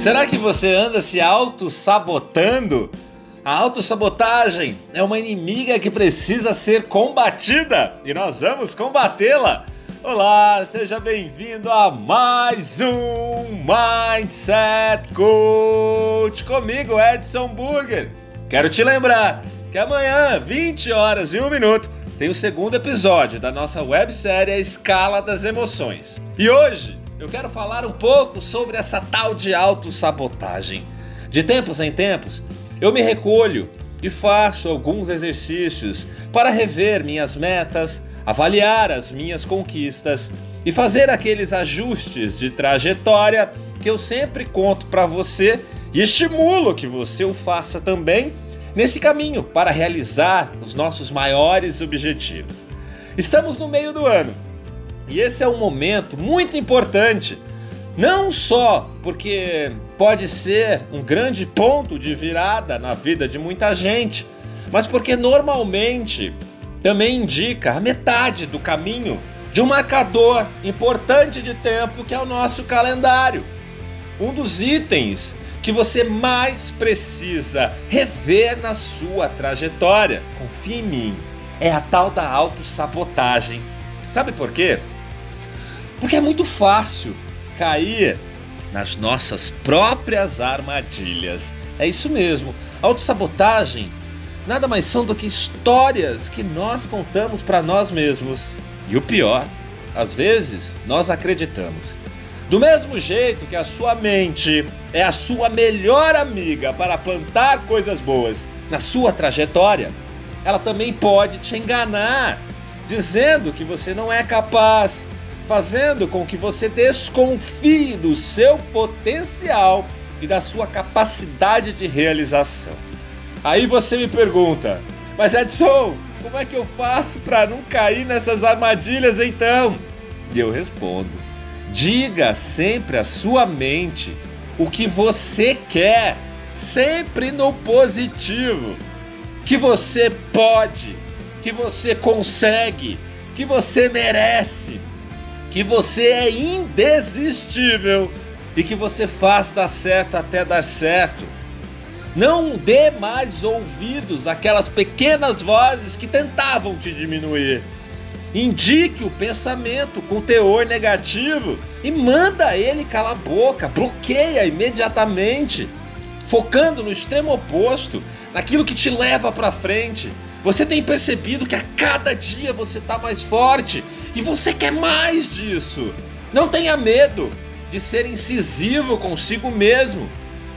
Será que você anda se auto-sabotando? A autossabotagem é uma inimiga que precisa ser combatida e nós vamos combatê-la. Olá, seja bem-vindo a mais um Mindset Coach comigo, Edson Burger. Quero te lembrar que amanhã, 20 horas e 1 minuto, tem o segundo episódio da nossa websérie A Escala das Emoções. E hoje eu quero falar um pouco sobre essa tal de autossabotagem. De tempos em tempos, eu me recolho e faço alguns exercícios para rever minhas metas, avaliar as minhas conquistas e fazer aqueles ajustes de trajetória que eu sempre conto para você e estimulo que você o faça também nesse caminho para realizar os nossos maiores objetivos. Estamos no meio do ano e esse é um momento muito importante, não só porque pode ser um grande ponto de virada na vida de muita gente, mas porque normalmente também indica a metade do caminho de um marcador importante de tempo que é o nosso calendário. Um dos itens que você mais precisa rever na sua trajetória, confie em mim, é a tal da autossabotagem. Sabe por quê? Porque é muito fácil cair nas nossas próprias armadilhas. É isso mesmo. Autossabotagem nada mais são do que histórias que nós contamos para nós mesmos. E o pior, às vezes nós acreditamos. Do mesmo jeito que a sua mente é a sua melhor amiga para plantar coisas boas na sua trajetória, ela também pode te enganar, dizendo que você não é capaz, fazendo com que você desconfie do seu potencial e da sua capacidade de realização. Aí você me pergunta, mas Edson, como é que eu faço para não cair nessas armadilhas então? E eu respondo: diga sempre à sua mente o que você quer, sempre no positivo. Que você pode, que você consegue, que você merece que você é indesistível e que você faz dar certo até dar certo. Não dê mais ouvidos àquelas pequenas vozes que tentavam te diminuir. Indique o pensamento com teor negativo e manda ele calar a boca, bloqueia imediatamente, focando no extremo oposto, naquilo que te leva para frente. Você tem percebido que a cada dia você está mais forte e você quer mais disso. Não tenha medo de ser incisivo consigo mesmo.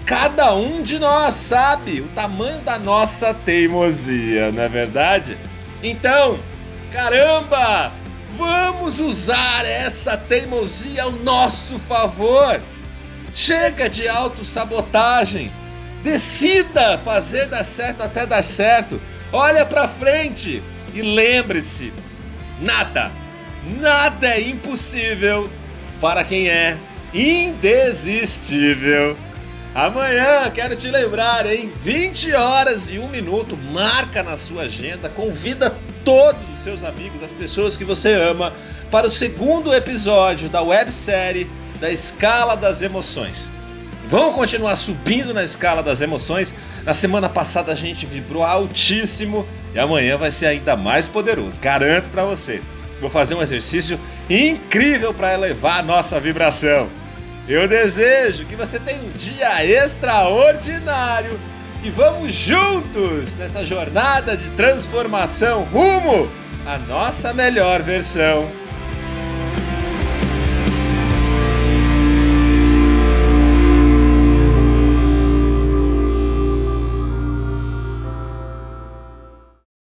Cada um de nós sabe o tamanho da nossa teimosia, não é verdade? Então, caramba, vamos usar essa teimosia ao nosso favor. Chega de autossabotagem. Decida fazer dar certo até dar certo. Olha para frente e lembre-se, nada Nada é impossível para quem é indesistível. Amanhã, quero te lembrar, em 20 horas e 1 minuto, marca na sua agenda, convida todos os seus amigos, as pessoas que você ama, para o segundo episódio da websérie da Escala das Emoções. Vamos continuar subindo na escala das emoções. Na semana passada a gente vibrou altíssimo e amanhã vai ser ainda mais poderoso, garanto para você. Vou fazer um exercício incrível para elevar a nossa vibração. Eu desejo que você tenha um dia extraordinário e vamos juntos nessa jornada de transformação rumo à nossa melhor versão.